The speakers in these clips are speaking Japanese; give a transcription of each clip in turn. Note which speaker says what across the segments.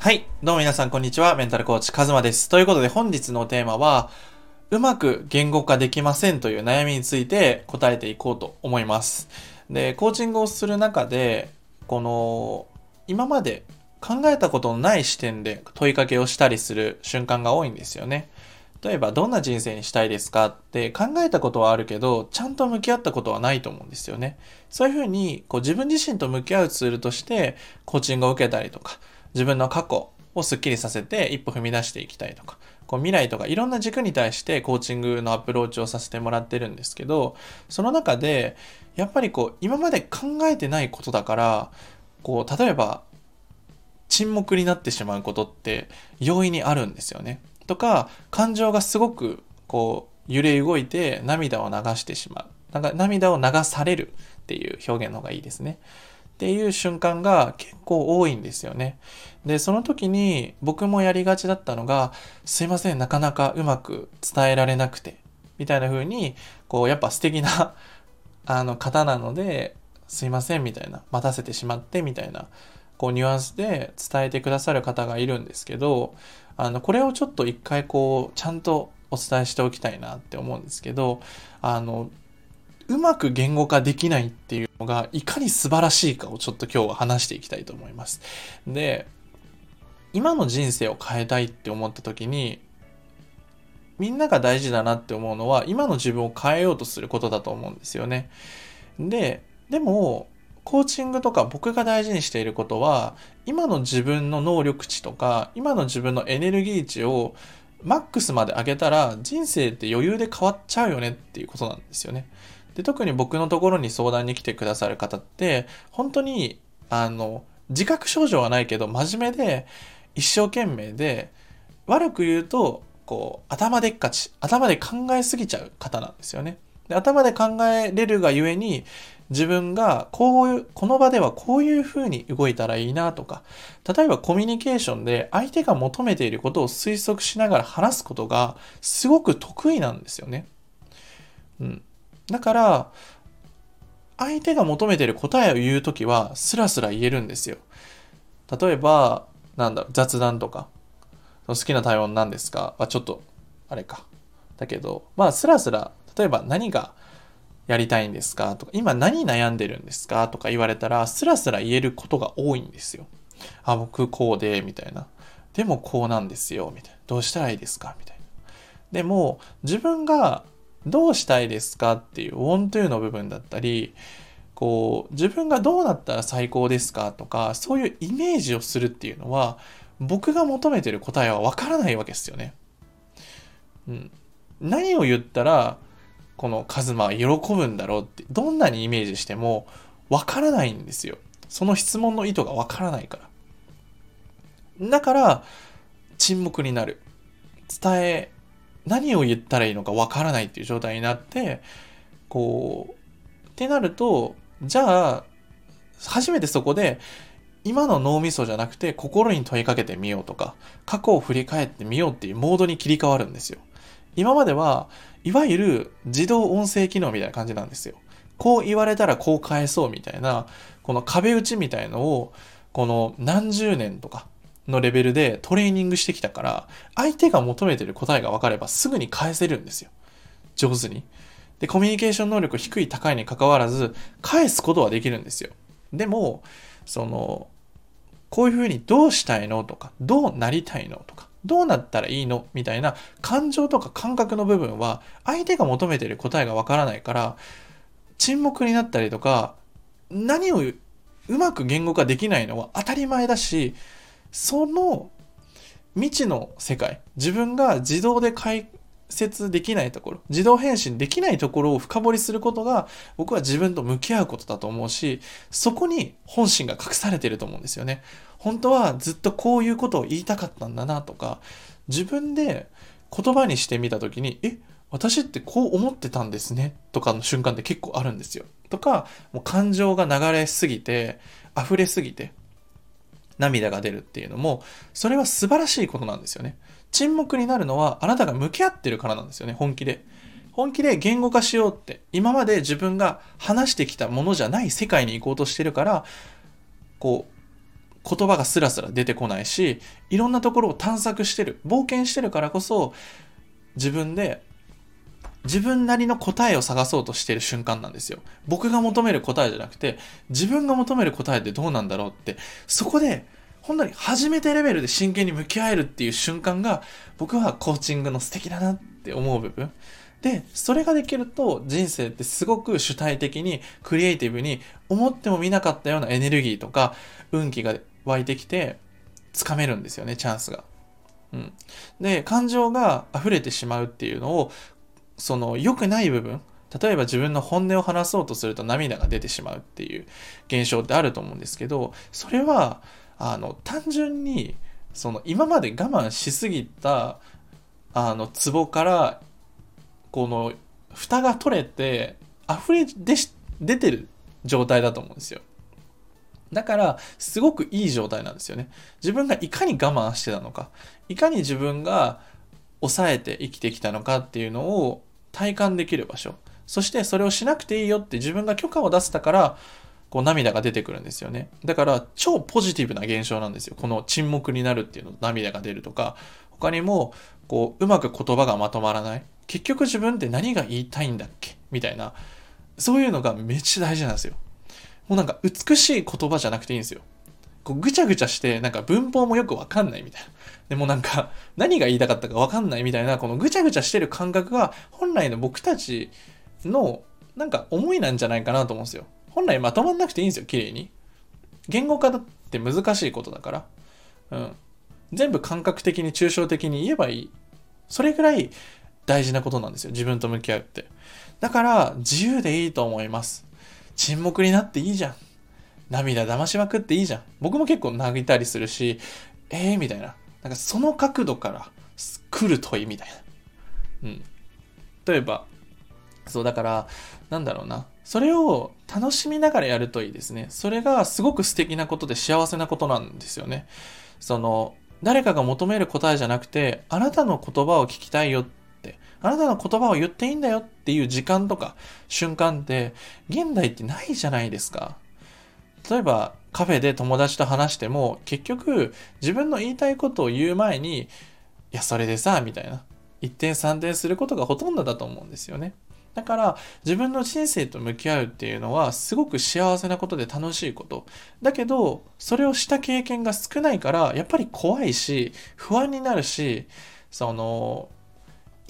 Speaker 1: はい。どうも皆さん、こんにちは。メンタルコーチ、カズマです。ということで、本日のテーマは、うまく言語化できませんという悩みについて答えていこうと思います。で、コーチングをする中で、この、今まで考えたことのない視点で問いかけをしたりする瞬間が多いんですよね。例えば、どんな人生にしたいですか？って考えたことはあるけど、ちゃんと向き合ったことはないと思うんですよね。そういうふうに、こう自分自身と向き合うツールとして、コーチングを受けたりとか、自分の過去をスッキリさせて一歩踏み出していきたいとか、こう未来とかいろんな軸に対してコーチングのアプローチをさせてもらってるんですけど、その中で、やっぱりこう、今まで考えてないことだから、こう、例えば、沈黙になってしまうことって容易にあるんですよね。とか、感情がすごくこう、揺れ動いて涙を流してしまう。なんか涙を流されるっていう表現の方がいいですね。っていう瞬間が結構多いんですよね。で、その時に僕もやりがちだったのが、すいません、なかなかうまく伝えられなくて、みたいな風に、こう、やっぱ素敵な あの方なので、すいません、みたいな、待たせてしまって、みたいな、こう、ニュアンスで伝えてくださる方がいるんですけど、あの、これをちょっと一回こう、ちゃんとお伝えしておきたいなって思うんですけど、あの、うまく言語化できないっていうのがいかに素晴らしいかをちょっと今日は話していきたいと思います。で、今の人生を変えたいって思った時に、みんなが大事だなって思うのは今の自分を変えようとすることだと思うんですよね。で、でも、コーチングとか僕が大事にしていることは、今の自分の能力値とか、今の自分のエネルギー値をマックスまで上げたら人生って余裕で変わっちゃうよねっていうことなんですよね。で特に僕のところに相談に来てくださる方って本当にあの自覚症状はないけど真面目で一生懸命で悪く言うとこう頭でっかち頭で考えすぎちゃう方なんですよね。で頭で考えれるがゆえに自分がこういうこの場ではこういうふうに動いたらいいなとか例えばコミュニケーションで相手が求めていることを推測しながら話すことがすごく得意なんですよね。うん、だから、相手が求めてる答えを言うときは、スラスラ言えるんですよ。例えば、なんだろう、雑談とか、好きな食べ物何ですか？はちょっと、あれか。だけど、まあ、スラスラ、例えば何がやりたいんですか？とか、今何悩んでるんですか？とか言われたら、スラスラ言えることが多いんですよ。あ、僕こうで、みたいな。でもこうなんですよ、みたいな。どうしたらいいですか？みたいな。でも、自分がどうしたいですかっていう want to の部分だったり、こう、自分がどうなったら最高ですかとか、そういうイメージをするっていうのは、僕が求めてる答えはわからないわけですよね。うん。何を言ったら、このカズマは喜ぶんだろうって、どんなにイメージしてもわからないんですよ。その質問の意図がわからないから。だから、沈黙になる。伝え何を言ったらいいのかわからないっていう状態になって、こう、ってなると、じゃあ、初めてそこで、今の脳みそじゃなくて心に問いかけてみようとか、過去を振り返ってみようっていうモードに切り替わるんですよ。今までは、いわゆる自動音声機能みたいな感じなんですよ。こう言われたらこう返そうみたいな、この壁打ちみたいのを、この何十年とか、のレベルでトレーニングしてきたから、相手が求めてる答えが分かればすぐに返せるんですよ。上手に。で、コミュニケーション能力低い高いに関わらず、返すことはできるんですよ。でも、その、こういうふうにどうしたいのとか、どうなりたいのとか、どうなったらいいの？みたいな感情とか感覚の部分は、相手が求めてる答えが分からないから、沈黙になったりとか、何をうまく言語化できないのは当たり前だし、その未知の世界、自分が自動で解説できないところ、自動返信できないところを深掘りすることが、僕は自分と向き合うことだと思うし、そこに本心が隠されてると思うんですよね。本当はずっとこういうことを言いたかったんだなとか、自分で言葉にしてみたときに、え、私ってこう思ってたんですねとかの瞬間って結構あるんですよ。とか、もう感情が流れすぎて、溢れすぎて、涙が出るっていうのも、それは素晴らしいことなんですよね。沈黙になるのはあなたが向き合ってるからなんですよね、本気で。本気で言語化しようって、今まで自分が話してきたものじゃない世界に行こうとしてるから、こう、言葉がスラスラ出てこないし、いろんなところを探索してる、冒険してるからこそ、自分で自分なりの答えを探そうとしてる瞬間なんですよ。僕が求める答えじゃなくて、自分が求める答えってどうなんだろうって、そこで、本当に初めてレベルで真剣に向き合えるっていう瞬間が、僕はコーチングの素敵だなって思う部分。で、それができると人生ってすごく主体的に、クリエイティブに、思ってもみなかったようなエネルギーとか、運気が湧いてきて、つかめるんですよね、チャンスが。うん。で、感情が溢れてしまうっていうのを、その良くない部分、例えば自分の本音を話そうとすると涙が出てしまうっていう現象ってあると思うんですけど、それは、あの、単純に、その今まで我慢しすぎた、あの、ツボから、この、蓋が取れて、溢れ出し、出てる状態だと思うんですよ。だから、すごくいい状態なんですよね。自分がいかに我慢してたのか、いかに自分が抑えて生きてきたのかっていうのを体感できる場所。そしてそれをしなくていいよって自分が許可を出せたから、こう涙が出てくるんですよね。だから超ポジティブな現象なんですよ。この沈黙になるっていうの涙が出るとか、他にもこううまく言葉がまとまらない。結局自分って何が言いたいんだっけ？みたいな。そういうのがめっちゃ大事なんですよ。もうなんか美しい言葉じゃなくていいんですよ。こうぐちゃぐちゃして、なんか文法もよくわかんないみたいな。でもなんか、何が言いたかったかわかんないみたいな、このぐちゃぐちゃしてる感覚が、本来の僕たちの、なんか思いなんじゃないかなと思うんですよ。本来まとまんなくていいんですよ、綺麗に。言語化だって難しいことだから。うん。全部感覚的に抽象的に言えばいい。それぐらい大事なことなんですよ。自分と向き合うって。だから、自由でいいと思います。沈黙になっていいじゃん。涙騙しまくっていいじゃん。僕も結構泣いたりするし、えーみたいな。なんかその角度から来る問いみたいな。うん。例えば、そうだから、なんだろうな。それを楽しみながらやるといいですね。それがすごく素敵なことで幸せなことなんですよね。その、誰かが求める答えじゃなくて、あなたの言葉を聞きたいよって、あなたの言葉を言っていいんだよっていう時間とか瞬間って、現代ってないじゃないですか。例えばカフェで友達と話しても結局自分の言いたいことを言う前にいやそれでさみたいな。一点三点することがほとんどだと思うんですよね。だから自分の人生と向き合うっていうのはすごく幸せなことで楽しいこと。だけどそれをした経験が少ないからやっぱり怖いし不安になるしその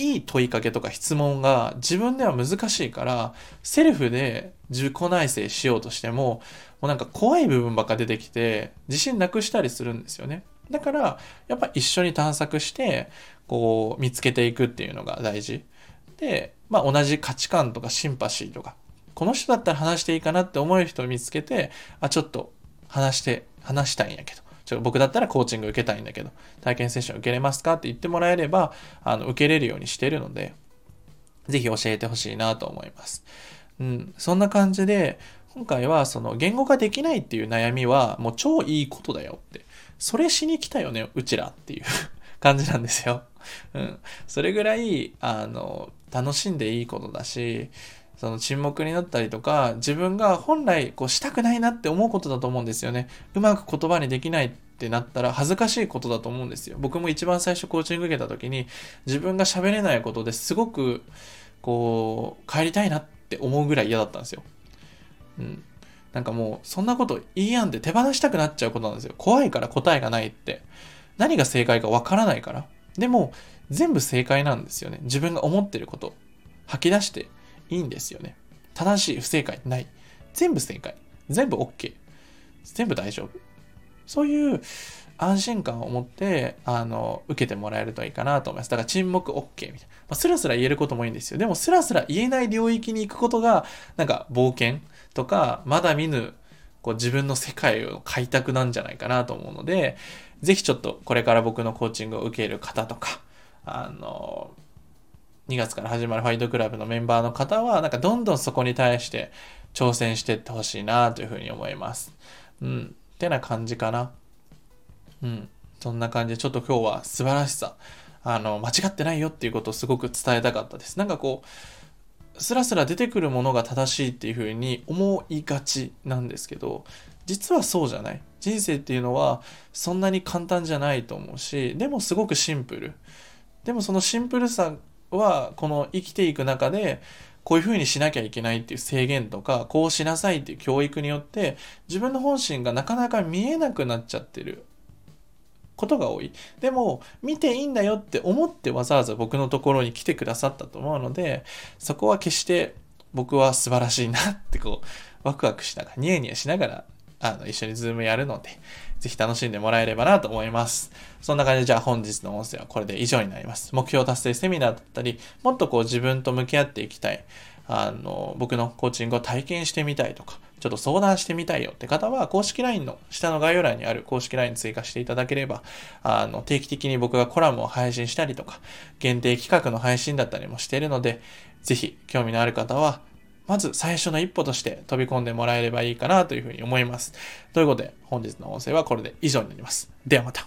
Speaker 1: いい問いかけとか質問が自分では難しいからセルフで自己内省しようとしてももうなんか怖い部分ばっか出てきて、自信なくしたりするんですよね。だから、やっぱ一緒に探索して、こう、見つけていくっていうのが大事。で、まあ同じ価値観とかシンパシーとか、この人だったら話していいかなって思える人を見つけて、あ、ちょっと話して、話したいんやけど。ちょ僕だったらコーチング受けたいんだけど、体験セッション受けれますかって言ってもらえれば、あの、受けれるようにしてるので、ぜひ教えてほしいなと思います。うん、そんな感じで、今回はその言語化できないっていう悩みはもう超いいことだよって。それしに来たよね、うちらっていう 感じなんですよ。うん。それぐらい、あの、楽しんでいいことだし、その沈黙になったりとか、自分が本来こうしたくないなって思うことだと思うんですよね。うまく言葉にできないってなったら恥ずかしいことだと思うんですよ。僕も一番最初コーチング受けた時に自分が喋れないことですごくこう帰りたいなって思うぐらい嫌だったんですよ。うん。なんかもう、そんなこといいやんって手放したくなっちゃうことなんですよ。怖いから答えがないって。何が正解かわからないから。でも、全部正解なんですよね。自分が思ってること。吐き出していいんですよね。正しい、不正解、ない。全部正解。全部 OK。全部大丈夫。そういう安心感を持って、あの、受けてもらえるといいかなと思います。だから沈黙 OK みたいな。まあ、スラスラ言えることもいいんですよ。でもスラスラ言えない領域に行くことが、なんか冒険とか、まだ見ぬ、こう自分の世界を開拓なんじゃないかなと思うので、ぜひちょっとこれから僕のコーチングを受ける方とか、あの、2月から始まるファイトクラブのメンバーの方は、なんかどんどんそこに対して挑戦していってほしいなというふうに思います。うん。ってな感じかな。うん。そんな感じで、ちょっと今日は素晴らしさ、あの、間違ってないよっていうことをすごく伝えたかったです。なんかこう、スラスラ出てくるものが正しいっていうふうに思いがちなんですけど実はそうじゃない。人生っていうのはそんなに簡単じゃないと思うし、でもすごくシンプル。でもそのシンプルさはこの生きていく中でこういうふうにしなきゃいけないっていう制限とか、こうしなさいっていう教育によって自分の本心がなかなか見えなくなっちゃってることが多い。でも、見ていいんだよって思ってわざわざ僕のところに来てくださったと思うので、そこは決して僕は素晴らしいなってこう、ワクワクしながら、ニヤニヤしながら、あの、一緒に Zoom やるので、ぜひ楽しんでもらえればなと思います。そんな感じで、じゃあ本日の音声はこれで以上になります。目標達成セミナーだったり、もっとこう自分と向き合っていきたい。あの、僕のコーチングを体験してみたいとか、ちょっと相談してみたいよって方は、公式 LINE の下の概要欄にある公式 LINE 追加していただければ、あの、定期的に僕がコラムを配信したりとか、限定企画の配信だったりもしているので、ぜひ興味のある方は、まず最初の一歩として飛び込んでもらえればいいかなというふうに思います。ということで、本日の音声はこれで以上になります。ではまた。